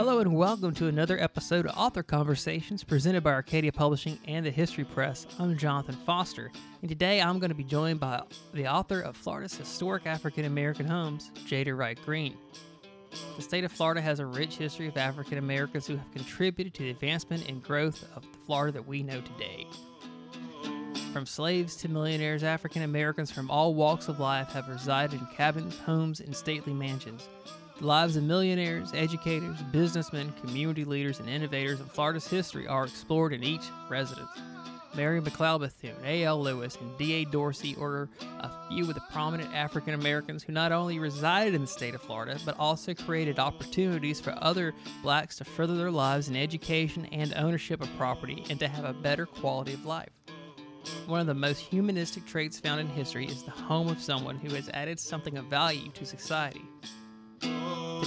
Hello and welcome to another episode of Author Conversations presented by Arcadia Publishing and the History Press. I'm Jonathan Foster, and today I'm going to be joined by the author of Florida's Historic African American Homes, Jada Wright Green. The state of Florida has a rich history of African Americans who have contributed to the advancement and growth of the Florida that we know today. From slaves to millionaires, African Americans from all walks of life have resided in cabins, homes, and stately mansions. The lives of millionaires, educators, businessmen, community leaders, and innovators in Florida's history are explored in each residence. Mary McLeod Bethune, A.L. Lewis, and D.A. Dorsey are a few of the prominent African Americans who not only resided in the state of Florida, but also created opportunities for other blacks to further their lives in education and ownership of property and to have a better quality of life. One of the most humanistic traits found in history is the home of someone who has added something of value to society.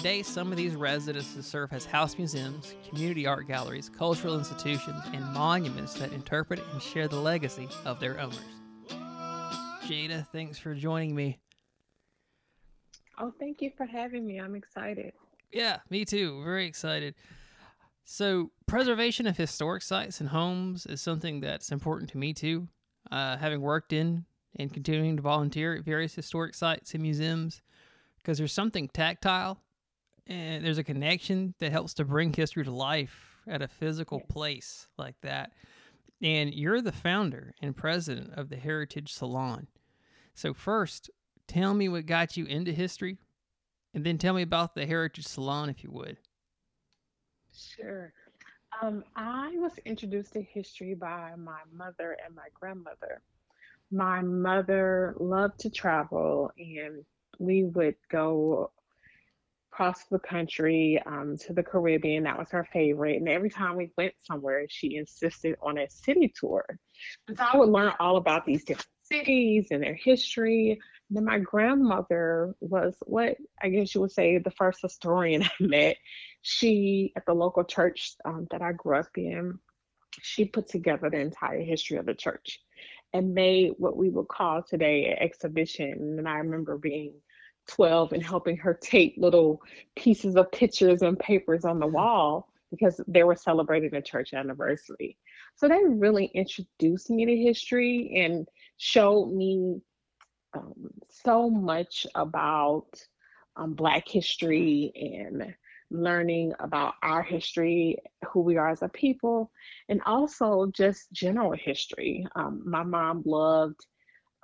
Today, some of these residences serve as house museums, community art galleries, cultural institutions, and monuments that interpret and share the legacy of their owners. Jada, thanks for joining me. Oh, thank you for having me. I'm excited. Yeah, me too. Very excited. So, preservation of historic sites and homes is something that's important to me too. Uh, having worked in and continuing to volunteer at various historic sites and museums, because there's something tactile and there's a connection that helps to bring history to life at a physical place like that. And you're the founder and president of the Heritage Salon. So, first, tell me what got you into history, and then tell me about the Heritage Salon, if you would. Sure. Um, I was introduced to history by my mother and my grandmother. My mother loved to travel, and we would go across the country um, to the Caribbean. That was her favorite. And every time we went somewhere, she insisted on a city tour. And so I would learn all about these different cities and their history. And then my grandmother was what I guess you would say the first historian I met. She, at the local church um, that I grew up in, she put together the entire history of the church and made what we would call today an exhibition. And I remember being 12 and helping her tape little pieces of pictures and papers on the wall because they were celebrating a church anniversary. So they really introduced me to history and showed me um, so much about um, Black history and learning about our history, who we are as a people, and also just general history. Um, my mom loved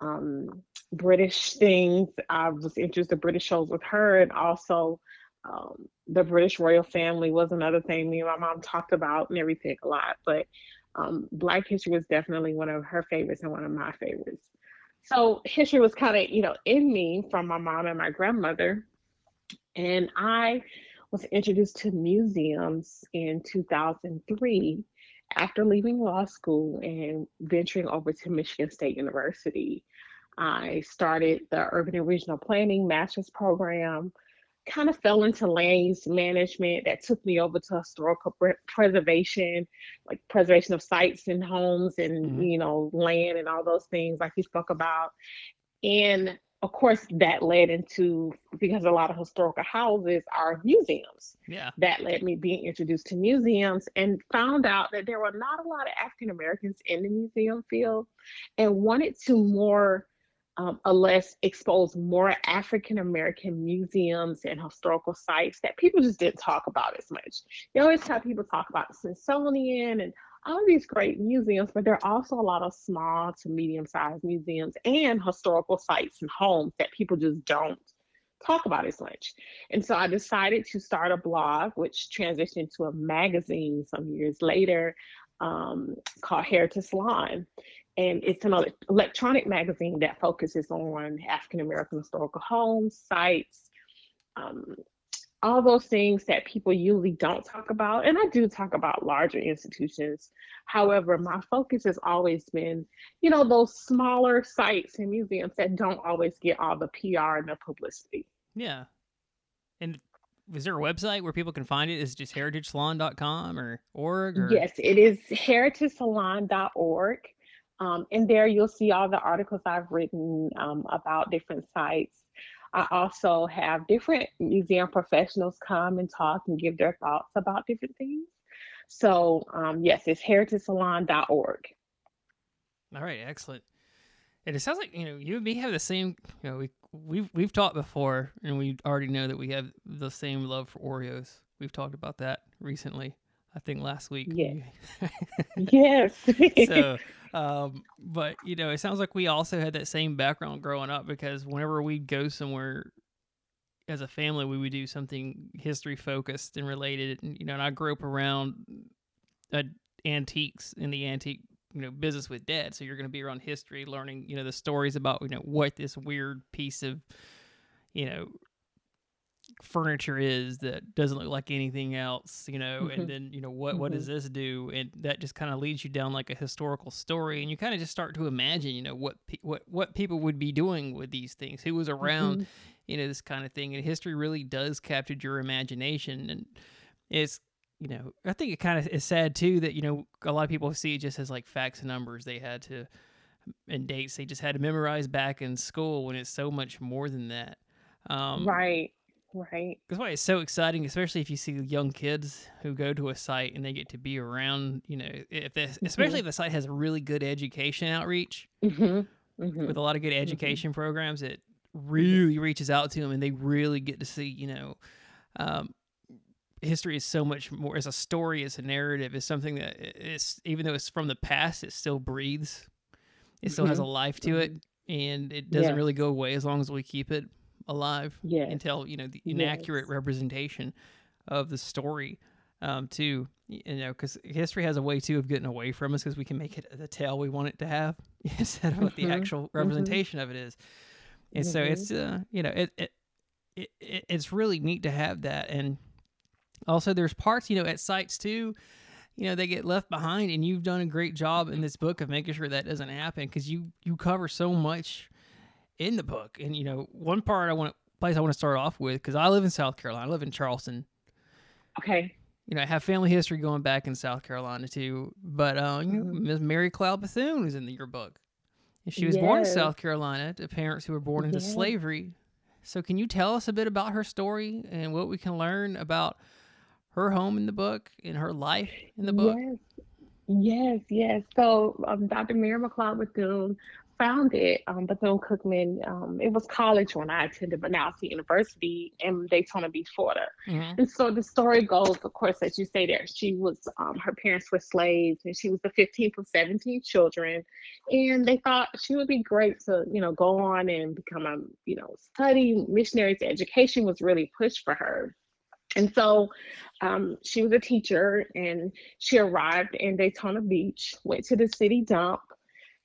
um, British things. I was interested in British shows with her, and also um, the British royal family was another thing me and my mom talked about and everything a lot. But um, Black history was definitely one of her favorites and one of my favorites. So history was kind of, you know, in me from my mom and my grandmother. And I was introduced to museums in 2003 after leaving law school and venturing over to Michigan State University. I started the Urban and Regional Planning Master's Program, kind of fell into land management that took me over to historical pre- preservation, like preservation of sites and homes and, mm-hmm. you know, land and all those things like you spoke about. And of course, that led into because a lot of historical houses are museums. Yeah. That led me being introduced to museums and found out that there were not a lot of African Americans in the museum field and wanted to more um, a less expose more African American museums and historical sites that people just didn't talk about as much. You always have people talk about the Smithsonian and all these great museums, but there are also a lot of small to medium sized museums and historical sites and homes that people just don't talk about as much. And so I decided to start a blog, which transitioned to a magazine some years later um, called Heritage Salon and it's an electronic magazine that focuses on African American historical homes, sites, um, all those things that people usually don't talk about. And I do talk about larger institutions. However, my focus has always been, you know, those smaller sites and museums that don't always get all the PR and the publicity. Yeah. And is there a website where people can find it? Is it just heritagesalon.com or org? Or? Yes, it is heritagesalon.org. Um, and there you'll see all the articles I've written um, about different sites. I also have different museum professionals come and talk and give their thoughts about different things. So, um, yes, it's heritagesalon.org. All right, excellent. And it sounds like you know you and me have the same. You know, we we've we've talked before, and we already know that we have the same love for Oreos. We've talked about that recently. I think last week. Yeah. yes. so, um, but you know, it sounds like we also had that same background growing up because whenever we go somewhere as a family, we would do something history focused and related. And, you know, and I grew up around uh, antiques in the antique you know business with dad so you're going to be around history learning you know the stories about you know what this weird piece of you know furniture is that doesn't look like anything else you know Mm-hmm. and then you know what what does this do? And that just kind of leads you down like a historical story and you kind of just start to imagine you know what pe- what what people would be doing with these things who was around hmm you know this kind of thing and history really does capture your imagination and it's you know i think it kind of is sad too that you know a lot of people see it just as like facts and numbers. They had to and dates they just had to memorize back in school when it's so much more than that. Um Right. Right. that's why it's so exciting especially if you see young kids who go to a site and they get to be around you know if this especially hmm if the site has really good education outreach hmm hmm with a lot of good hmm education programs it Yeah. really reaches out to them and they really get to see you know um, history is so much more as a story as a narrative is something that i- is even though it's from the past it still breathes. It still has hmm a life to it hmm and it doesn't Yes. really go away as long as we keep it alive Yes. until you know the Yes. inaccurate representation of the story um too you know because history has a way too of getting away from us because we can make it the tale we want it to have instead of what the hmm actual hmm representation of it is and so hmm it's uh you know it, it it, it it's really neat to have that and also there's parts you know at sites too you know they get left behind and you've done a great job in this book of making sure that doesn't happen because you you cover so much in the book and you know one part i want place i want to start off with because i live in south carolina i live in charleston Okay. you know i have family history going back in south carolina too but uh you know hmm miss mary McLeod bethune is in your book and she was born in south carolina to parents who were born into Yes. slavery so can you tell us a bit about her story and what we can learn about her home in the book and her life in the book Yes. Yes, yes. So um, Dr. Mary McLeod Bethune founded um, Bethune Cookman. Um, it was college when I attended, but now it's the university in Daytona Beach, Florida. hmm And so the story goes, of course, as you say there, she was, um, her parents were slaves and she was the 15th of 17 children. And they thought she would be great to, you know, go on and become a, you know, study missionaries. Education was really pushed for her. And so um, she was a teacher and she arrived in Daytona Beach, went to the city dump,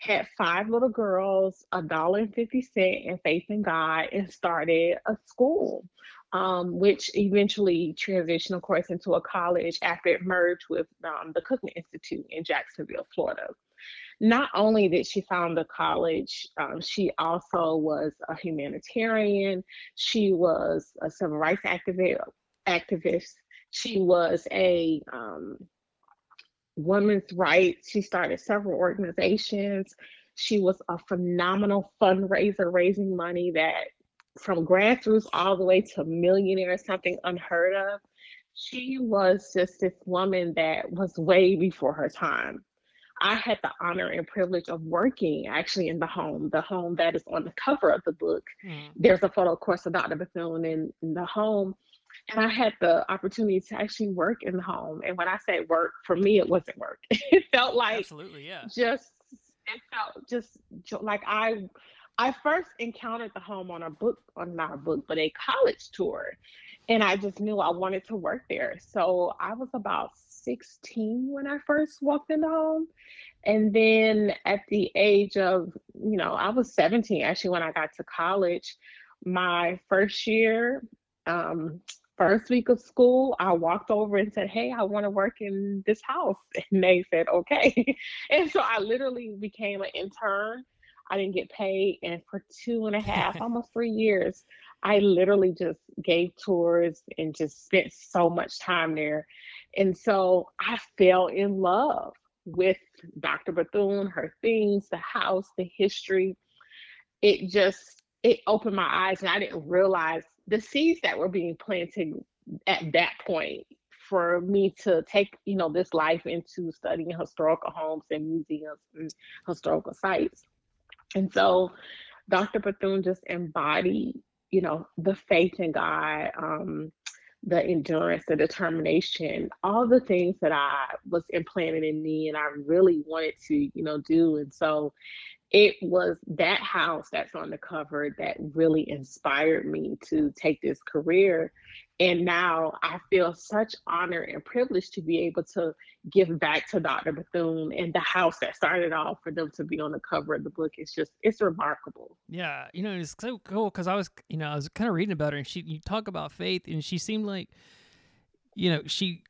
had five little girls, a dollar and 50 cent, and faith in God, and started a school, um, which eventually transitioned, of course, into a college after it merged with um, the Cookman Institute in Jacksonville, Florida. Not only did she found the college, um, she also was a humanitarian. She was a civil rights activist activist. She was a um, women's rights. She started several organizations. She was a phenomenal fundraiser, raising money that from grassroots all the way to millionaires, something unheard of. She was just this woman that was way before her time. I had the honor and privilege of working actually in the home, the home that is on the cover of the book. hmm There's a photo, of course, of Dr. Bethune in, in the home. And I had the opportunity to actually work in the home. And when I say work, for me, it wasn't work. It felt like absolutely yeah just, it felt just like I, I first encountered the home on a book, on not a book, but a college tour. And I just knew I wanted to work there. So I was about 16 when I first walked in the home. And then at the age of, you know, I was 17 actually when I got to college. My first year, um, first week of school, I walked over and said, Hey, I want to work in this house. And they said, Okay. and so I literally became an intern. I didn't get paid. And for two and a half, almost three years, I literally just gave tours and just spent so much time there. And so I fell in love with Dr. Bethune, her things, the house, the history. It just it opened my eyes and I didn't realize the seeds that were being planted at that point for me to take, you know, this life into studying historical homes and museums and historical sites. And so Dr. Bethune just embodied, you know, the faith in God, um, the endurance, the determination, all the things that I was implanted in me and I really wanted to, you know, do. And so it was that house that's on the cover that really inspired me to take this career. And now I feel such honor and privilege to be able to give back to Dr. Bethune and the house that started off for them to be on the cover of the book. It's just, it's remarkable. Yeah. You know, it's so cool because I was, you know, I was kind of reading about her and she, you talk about faith and she seemed like, you know, she,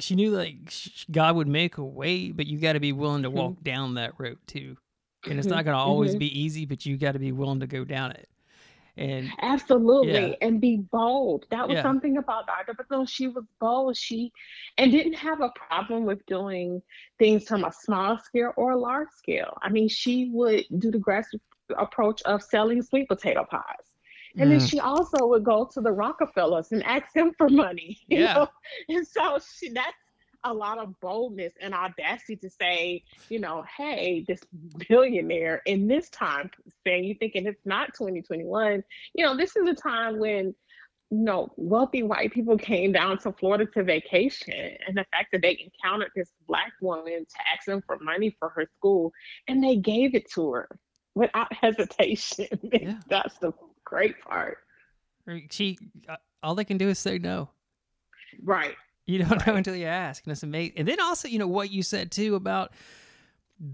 she knew like God would make a way, but you got to be willing to walk mm-hmm. down that road too and it's not going to always mm-hmm. be easy, but you got to be willing to go down it. And absolutely, yeah. and be bold. That was yeah. something about Dr. Bethune. She was bold. She and didn't have a problem with doing things from a small scale or a large scale. I mean, she would do the grassroots approach of selling sweet potato pies. And mm. then she also would go to the Rockefellers and ask them for money. You yeah. know? And so she that's a lot of boldness and audacity to say, you know, hey, this billionaire in this time saying you thinking it's not 2021, you know, this is a time when you know, wealthy white people came down to Florida to vacation, and the fact that they encountered this black woman taxing for money for her school, and they gave it to her without hesitation. Yeah. That's the great part. She, uh, all they can do is say no. Right. You don't right. know until you ask, and it's amazing. And then also, you know what you said too about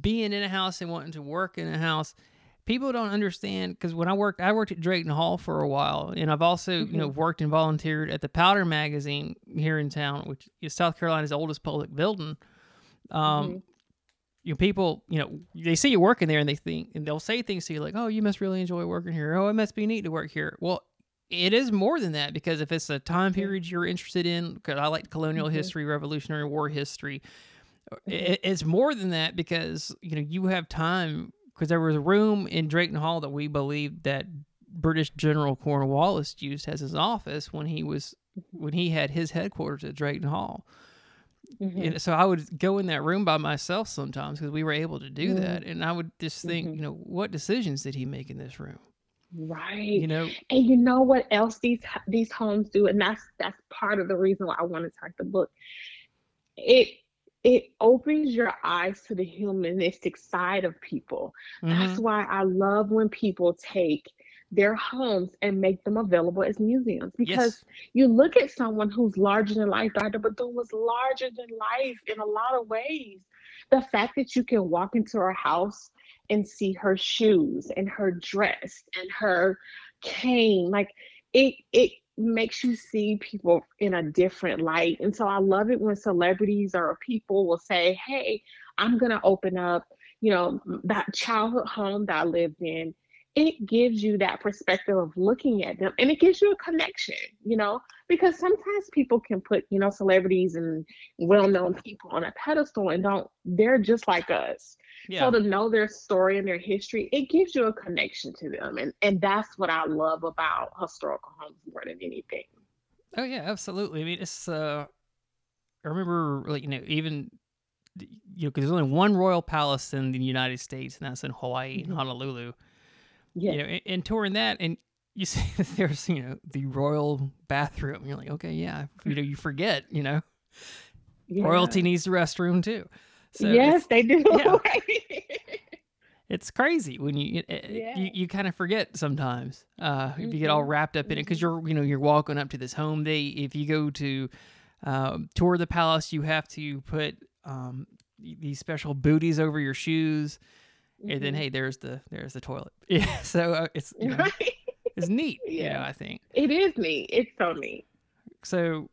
being in a house and wanting to work in a house. People don't understand because when I worked, I worked at Drayton Hall for a while, and I've also, mm-hmm. you know, mm-hmm. worked and volunteered at the Powder Magazine here in town, which is South Carolina's oldest public building. Um, mm-hmm. You know, people, you know, they see you working there, and they think, and they'll say things to you like, "Oh, you must really enjoy working here. Oh, it must be neat to work here." Well, it is more than that because if it's a time period you're interested in, because I like colonial mm-hmm. history, Revolutionary War history, uh, mm-hmm. it, it's more than that because you know you have time because there was a room in Drayton Hall that we believe that British General Cornwallis used as his office when he was when he had his headquarters at Drayton Hall. Mm-hmm. And so I would go in that room by myself sometimes because we were able to do mm-hmm. that, and I would just think, mm-hmm. you know, what decisions did he make in this room? Right. You know, and you know what else these these homes do, and that's that's part of the reason why I want to talk the book. It it opens your eyes to the humanistic side of people. Mm-hmm. That's why I love when people take their homes and make them available as museums because yes. you look at someone who's larger than life. Dr. Bethune was larger than life in a lot of ways. The fact that you can walk into her house and see her shoes and her dress and her cane like it it makes you see people in a different light. And so i love it when celebrities or people will say hey i'm going to open up you know that childhood home that i lived in. It gives you that perspective of looking at them and it gives you a connection you know because sometimes people can put you know celebrities and well-known people on a pedestal and don't they're just like us yeah. So to know their story and their history, it gives you a connection to them. And and that's what I love about historical homes more than anything. Oh yeah, absolutely. I mean, it's uh I remember like you know, even you know, because there's only one royal palace in the United States, and that's in Hawaii, mm-hmm. in Honolulu. Yeah. You know, and, and touring that, and you see that there's you know the royal bathroom. You're like, okay, yeah, you know, you forget, you know, yeah. royalty needs the restroom too. So yes, they do. Yeah. it's crazy when you yeah. you, you kind of forget sometimes uh, if you get all mm-hmm. wrapped up in it because mm-hmm. you're you know you're walking up to this home. They if you go to um, tour the palace, you have to put um, these special booties over your shoes, mm-hmm. and then mm-hmm. hey, there's the there's the toilet. Yeah, so uh, it's you know, right. it's neat. Yeah, you know, I think it is neat. It's so neat. So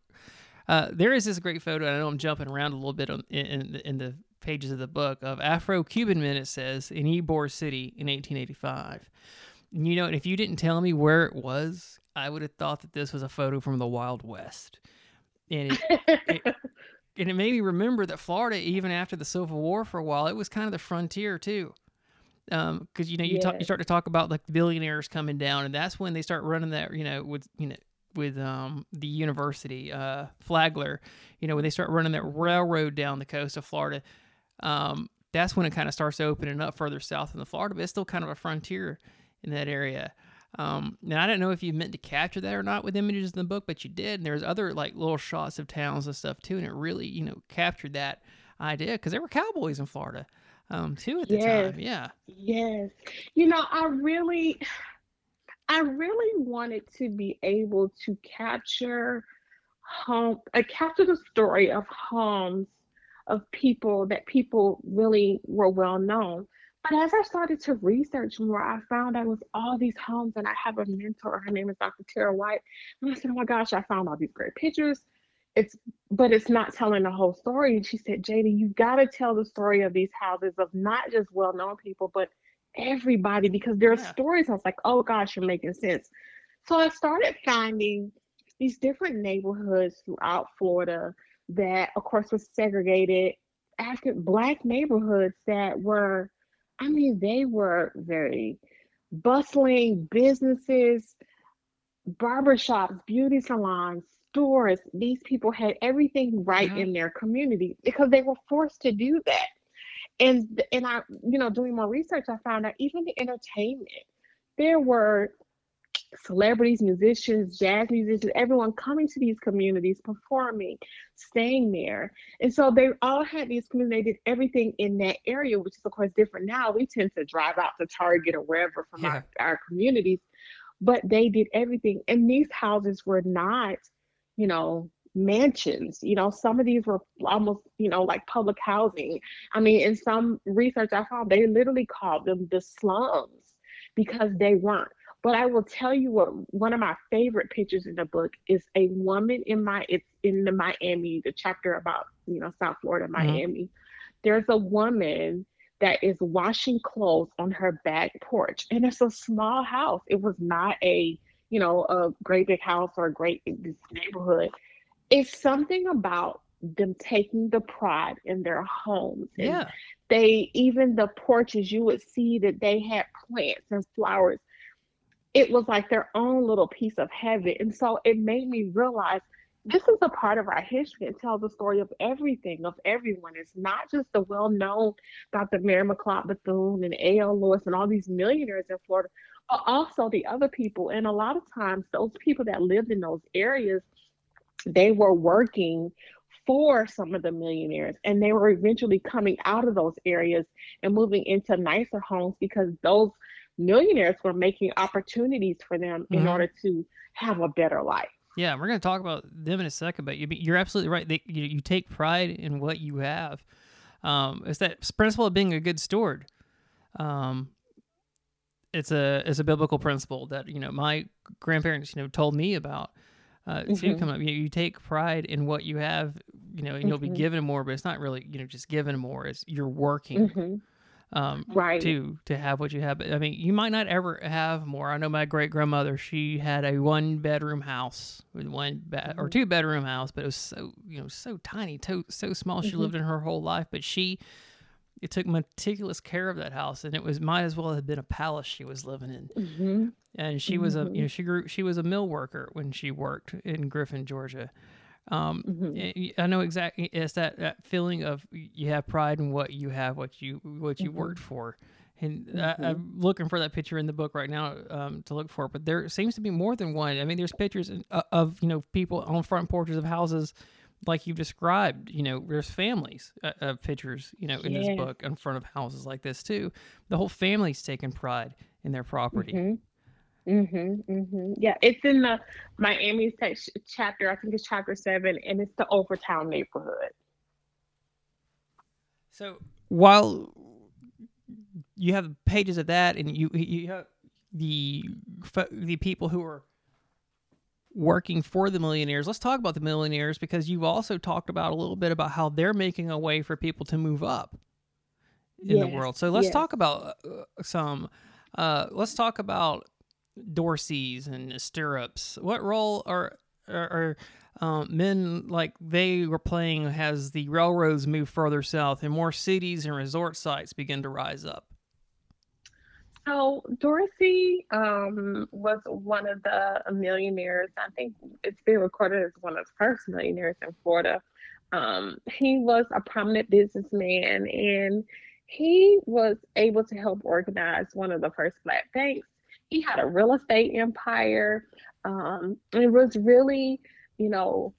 uh, there is this great photo. I know I'm jumping around a little bit on, in, in, in the pages of the book of Afro-Cuban men, it says, in Ybor City in 1885. And you know, if you didn't tell me where it was, I would have thought that this was a photo from the Wild West. And it, it, and it made me remember that Florida, even after the Civil War for a while, it was kind of the frontier too. Um, because you know you talk, you start to talk about like the billionaires coming down, and that's when they start running that. You know, with you know with um the university, uh, Flagler. You know, when they start running that railroad down the coast of Florida, um, that's when it kind of starts opening up further south in the Florida, but it's still kind of a frontier in that area. Um, and I don't know if you meant to capture that or not with images in the book, but you did. And there's other like little shots of towns and stuff too, and it really, you know, captured that idea because there were cowboys in Florida, um, too at the Yes. time. Yeah, Yes. You know, I really, I really wanted to be able to capture home, uh, capture the story of homes of people that people really were well known. But as I started to research more, I found out it was all these homes, and I have a mentor. Her name is Dr. Tara White. And I said, "Oh my gosh, I found all these great pictures. It's, but it's not telling the whole story." And she said, "Jada, you've got to tell the story of these houses of not just well-known people, but everybody, because there are yeah, stories." I was like, "Oh gosh, you're making sense." So I started finding these different neighborhoods throughout Florida that, of course, was segregated African Black neighborhoods that were, I mean, they were very bustling businesses, barbershops, beauty salons, stores. These people had everything right hmm in their community because they were forced to do that. And and I, you know, doing more research, I found out even the entertainment, there were celebrities, musicians, jazz musicians, everyone coming to these communities, performing, staying there. And so they all had these communities, they did everything in that area, which is of course different now. We tend to drive out to Target or wherever from yeah, our, our communities, but they did everything. And these houses were not, you know, mansions. You know, some of these were almost, you know, like public housing. I mean, in some research I found, they literally called them the slums because they weren't. But I will tell you what one of my favorite pictures in the book is a woman in my it's in the Miami, the chapter about, you know, South Florida, hmm Miami. There's a woman that is washing clothes on her back porch. And it's a small house. It was not a, you know, a great big house or a great neighborhood. It's something about them taking the pride in their homes and yeah, they even the porches you would see that they had plants and flowers it was like their own little piece of heaven. And so it made me realize this is a part of our history and tells the story of everything, of everyone. It's not just the well known Dr. Mary McLeod Bethune and A.L. Lewis and all these millionaires in Florida, but also the other people. And a lot of times, those people that lived in those areas, they were working for some of the millionaires and they were eventually coming out of those areas and moving into nicer homes because those millionaires were making opportunities for them in hmm order to have a better life. yeah. We're gonna talk about them in a second, but you, you're absolutely right. They, you, you take pride in what you have. Um, it's that principle of being a good steward. Um, it's a it's a biblical principle that you know my grandparents you know told me about uh, too. hmm Come up, you, you take pride in what you have, you know, and you'll be hmm given more, but it's not really you know just given more. It's you're working hmm um, Right. to to have what you have. But I mean, you might not ever have more. I know my great grandmother; she had a one bedroom house with one bed or two bedroom house, but it was so you know so tiny, so so small. She hmm lived in her whole life, but she it took meticulous care of that house, and it was might as well have been a palace she was living in. hmm And she was a you hmm know she grew she was a mill worker when she worked in Griffin, Georgia. Um, hmm I I know exactly. It's that, that feeling of you have pride in what you have, what you what you hmm worked for, and I, hmm I'm looking for that picture in the book right now um, to look for. But there seems to be more than one. I mean, there's pictures in- uh, of you know people on front porches of houses, like you've described. You know, there's families uh, of pictures. You know, in this book in front of houses like this too. The whole family's taking pride in their property. Hmm hmm Yeah, it's in the Miami sec- chapter. I think it's chapter seven, and it's the Overtown neighborhood. So while you have pages of that, and you you have the the people who are working for the millionaires. Let's talk about the millionaires because you've also talked about a little bit about how they're making a way for people to move up in the world. So let's yes. talk about uh, some. Uh, let's talk about Dorsey's and Stirrups. What role are are, are um, men like they were playing as the railroads move further south and more cities and resort sites begin to rise up? So Dorsey um, was one of the millionaires. I think it's been recorded as one of the first millionaires in Florida. Um, he was a prominent businessman and he was able to help organize one of the first black banks. He had a real estate empire. Um, it was really, you know,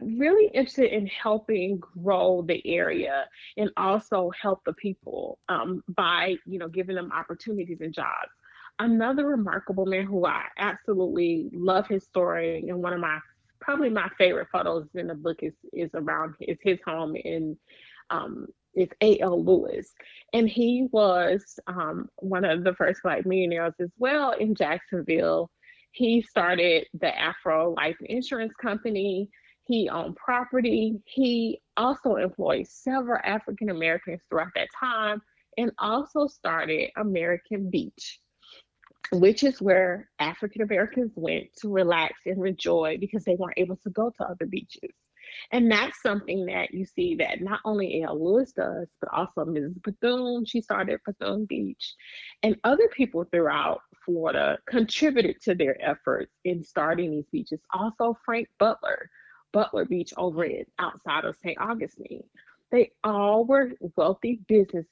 really interested in helping grow the area and also help the people um, by you know giving them opportunities and jobs another remarkable man who i absolutely love his story and one of my probably my favorite photos in the book is is around is his home in um, is A.L. Lewis. And he was um, one of the first black millionaires as well in Jacksonville. He started the Afro Life Insurance Company. He owned property. He also employed several African Americans throughout that time and also started American Beach, which is where African Americans went to relax and enjoy because they weren't able to go to other beaches. And that's something that you see that not only A.L. Lewis does, but also Mrs. Bethune. She started Bethune Beach. And other people throughout Florida contributed to their efforts in starting these beaches. Also, Frank Butler, Butler Beach over it outside of St. Augustine. They all were wealthy business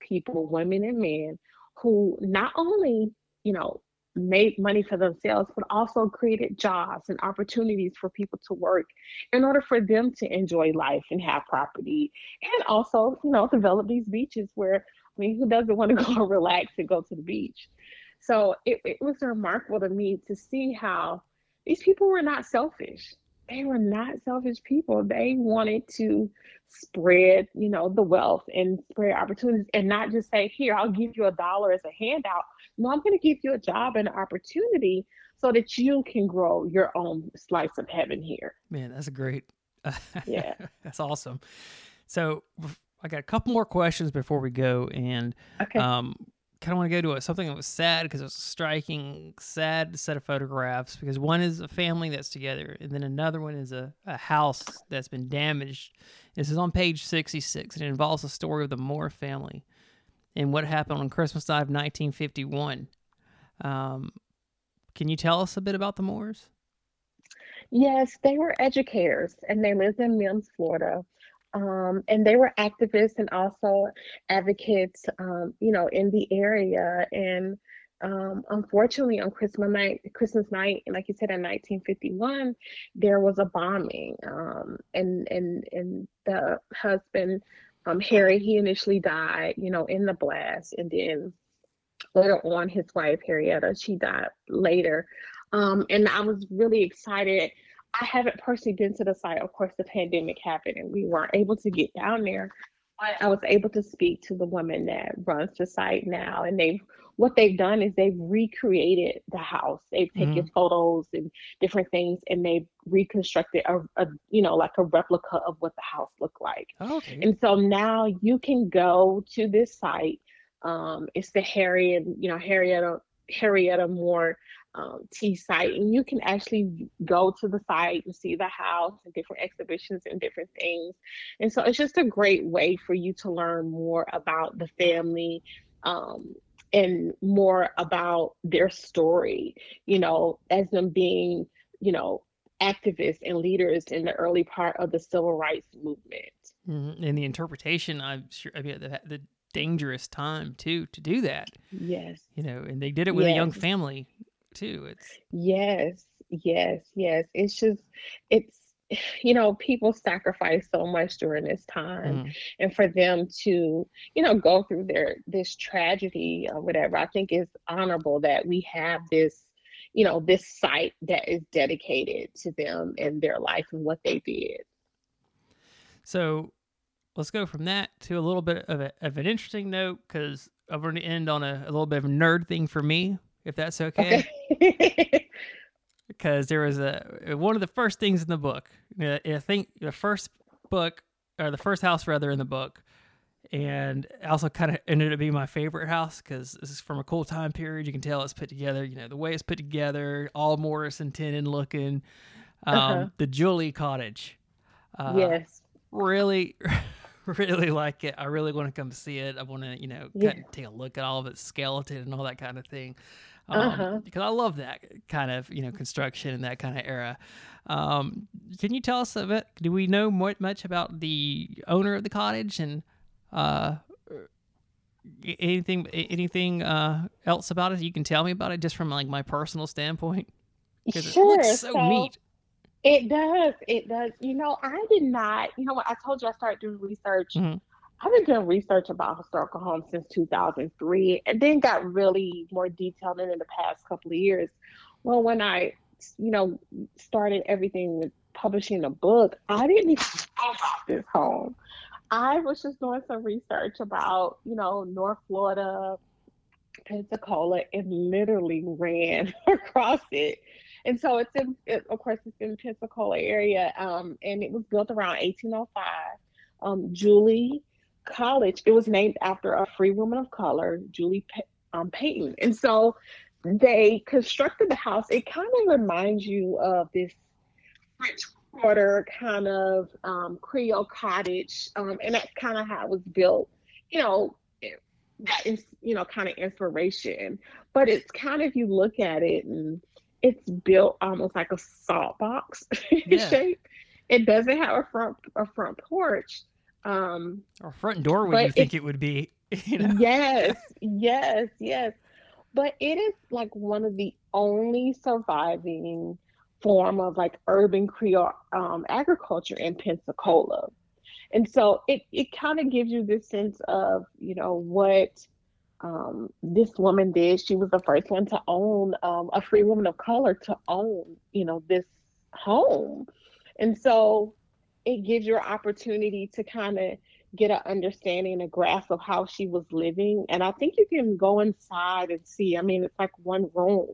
people, women and men, who not only, you know, made money for themselves, but also created jobs and opportunities for people to work in order for them to enjoy life and have property and also, you know, develop these beaches where, I mean, who doesn't want to go relax and go to the beach? So it, it was remarkable to me to see how these people were not selfish they were not selfish people. They wanted to spread, you know, the wealth and spread opportunities and not just say, here, I'll give you a dollar as a handout. No, I'm going to give you a job and an opportunity so that you can grow your own slice of heaven here. Man, that's a great. yeah. that's awesome. So I got a couple more questions before we go. And okay. um, kind of want to go to a, something that was sad because it was a striking, sad set of photographs. Because one is a family that's together, and then another one is a, a house that's been damaged. This is on page 66, and it involves the story of the Moore family and what happened on Christmas Eve, 1951. Um, can you tell us a bit about the Moores? Yes, they were educators and they lived in Mims, Florida. Um, and they were activists and also advocates, um, you know, in the area. And um, unfortunately, on Christmas night, Christmas night, like you said, in 1951, there was a bombing, um, and and and the husband, um, Harry, he initially died, you know, in the blast, and then later on, his wife Harrietta, she died later. Um, and I was really excited I haven't personally been to the site. Of course, the pandemic happened and we weren't able to get down there. But I was able to speak to the woman that runs the site now, and they've what they've done is they've recreated the house. They've taken mm-hmm. photos and different things, and they've reconstructed a, a, you know like a replica of what the house looked like. okay. And so now you can go to this site. Um, it's the Harriet, you know, Harrietta Harrietta Moore um, T site, and you can actually go to the site and see the house and different exhibitions and different things. And so it's just a great way for you to learn more about the family um, and more about their story, you know, as them being, you know, activists and leaders in the early part of the civil rights movement. Mm-hmm. And the interpretation, I'm sure, I mean, the, the dangerous time too to do that. Yes. You know, and they did it with yes. a young family too. It's yes, yes, yes. It's just it's you know people sacrifice so much during this time mm. and for them to you know go through their this tragedy or whatever i think is honorable that we have this you know this site that is dedicated to them and their life and what they did so let's go from that to a little bit of, a, of an interesting note because i'm going to end on a, a little bit of a nerd thing for me if that's okay. because there was a one of the first things in the book. I think the first book or the first house rather in the book, and also kind of ended up being my favorite house because this is from a cool time period. You can tell it's put together. You know the way it's put together, all mortise and tenon looking. Um, uh-huh. The Julee Cottage. Uh, yes. Really, really like it. I really want to come see it. I want to, you know, Yeah. take a look at all of its skeleton and all that kind of thing. Uh-huh. Um, because I love that kind of, you know, construction and that kind of era. Um, can you tell us a bit? Do we know more, much about the owner of the cottage and uh, anything anything uh, else about it? You can tell me about it just from like my personal standpoint because Sure. it looks so, neat. It does. It does. You know, I did not, you know what, I told you I started doing research. Mhm. I've been doing research about historical homes since 2003 and then got really more detailed in, in the past couple of years. Well, when I, you know, started everything with publishing a book, I didn't even know about this home. I was just doing some research about, you know, North Florida, Pensacola, and literally ran across it. And so it's in, it, of course, it's in the Pensacola area, um, and it was built around 1805. Um, Julee Cottage, it was named after a free woman of color, Julie Pa- um, Payton. And so they constructed the house. It kind of reminds you of this French Quarter kind of um, Creole cottage, um, and that's kind of how it was built. You know, that is you know kind of inspiration, but it's kind of you look at it and it's built almost like a salt box Yeah. shape. It doesn't have a front a front porch. Um, Or front door would you think it- it would be? You know? Yes, yes, yes. But it is like one of the only surviving form of like urban Creole um, agriculture in Pensacola. And so it, it kind of gives you this sense of, you know, what um, this woman did. She was the first one to own, um, a free woman of color to own, you know, this home. And so it gives you an opportunity to kind of get an understanding, a grasp of how she was living. And I think you can go inside and see. I mean, it's like one room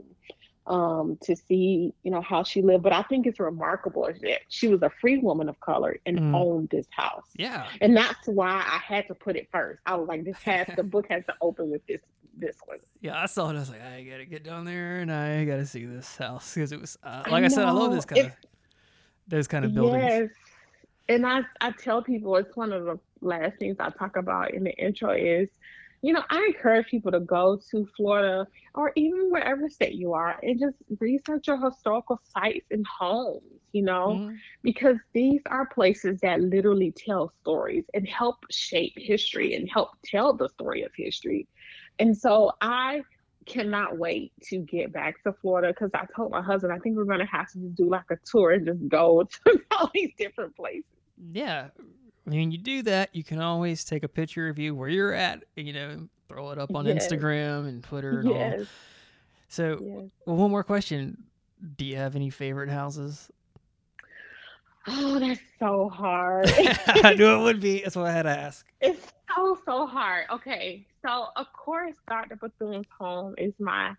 um, to see, you know, how she lived. But I think it's remarkable that she was a free woman of color and Mm. owned this house. Yeah. And that's why I had to put it first. I was like, this has the book has to open with this this one. Yeah, I saw it. I was like, I gotta get down there and I gotta see this house because it was, uh, I like I, said, I love this kind of, those kind of buildings. Yes. And I, I tell people it's one of the last things I talk about in the intro is, you know, I encourage people to go to Florida or even wherever state you are and just research your historical sites and homes, you know, Mhm. because these are places that literally tell stories and help shape history and help tell the story of history. And so I cannot wait to get back to Florida because I told my husband I think we're gonna have to do like a tour and just go to all these different places. Yeah. When you do that, you can always take a picture of you where you're at, you know, throw it up on Yes. Instagram and Twitter and all. So, yes. well, one more question. Do you have any favorite houses? Oh, that's so hard. I knew it would be. That's what I had to ask. It's so so hard. Okay, so of course, Dr. Bethune's home is my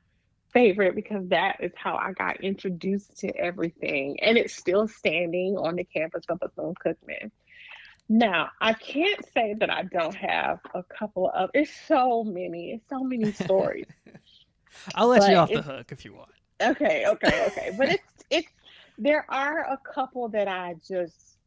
favorite because that is how I got introduced to everything, and it's still standing on the campus of Bethune Cookman. Now, I can't say that I don't have a couple of. It's so many. It's so many stories. I'll let you off the hook if you want. Okay, okay, okay. But it's it's there are a couple that I just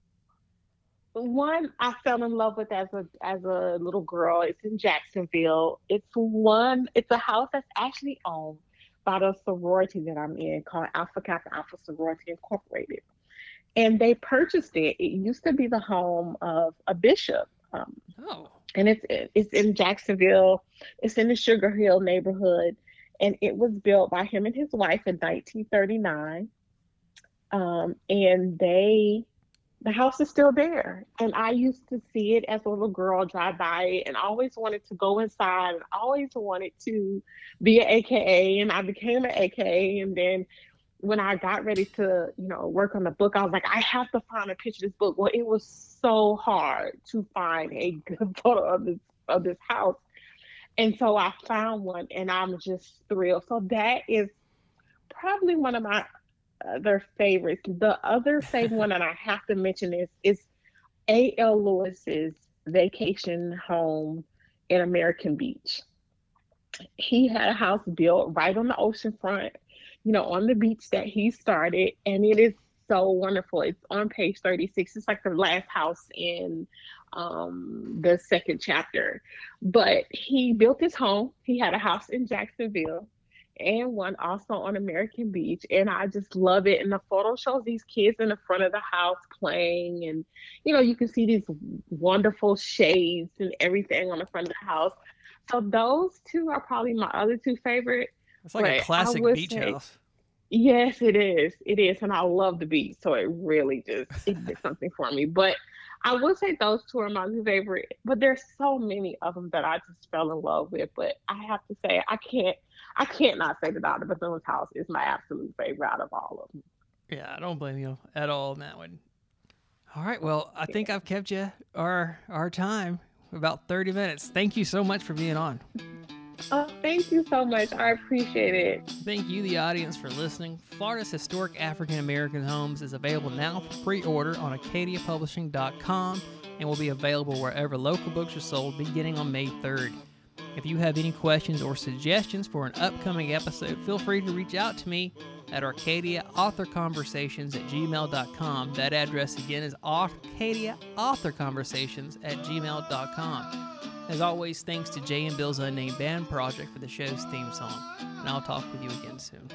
one I fell in love with as a as a little girl. It's in Jacksonville. It's one it's a house that's actually owned by the sorority that I'm in called Alpha Kappa Alpha Sorority Incorporated. And they purchased it. It used to be the home of a bishop. Um, Oh, and it's it's in Jacksonville. It's in the Sugar Hill neighborhood, and it was built by him and his wife in 1939. Um, and they, the house is still there, and I used to see it as a little girl drive by and always wanted to go inside, and always wanted to be an AKA, and I became an AKA, and then when I got ready to, you know, work on the book, I was like, I have to find a picture of this book. Well, it was so hard to find a good photo of this of this house. And so I found one and I'm just thrilled. So that is probably one of my other favorites. The other favorite one that I have to mention is is A.L. Lewis's vacation home in American Beach. He had a house built right on the ocean front, you know, on the beach that he started, and it is so wonderful. It's on page 36. It's like the last house in um, the second chapter. But he built his home. He had a house in Jacksonville and one also on American Beach. And I just love it. And the photo shows these kids in the front of the house playing. And, you know, you can see these wonderful shades and everything on the front of the house. So those two are probably my other two favorite. It's like a classic beach say, house. Yes, it is. It is. And I love the beach. So it really just it did something for me. But I would say those two are my favorite, but there's so many of them that I just fell in love with. But I have to say, I can't, I can't not say that Dr. Bethune's House is my absolute favorite out of all of them. Yeah, I don't blame you at all on that one. All right, well, I think I've kept you our our time about 30 minutes. Thank you so much for being on. Oh, thank you so much. I appreciate it. Thank you, the audience, for listening. Florida's Historic African American Homes is available now for pre order on arcadiapublishing.com and will be available wherever local books are sold beginning on May 3rd. If you have any questions or suggestions for an upcoming episode, feel free to reach out to me at Arcadia Author Conversations at gmail.com. That address again is Arcadia Author Conversations at gmail.com. As always, thanks to Jay and Bill's Unnamed Band Project for the show's theme song, and I'll talk with you again soon.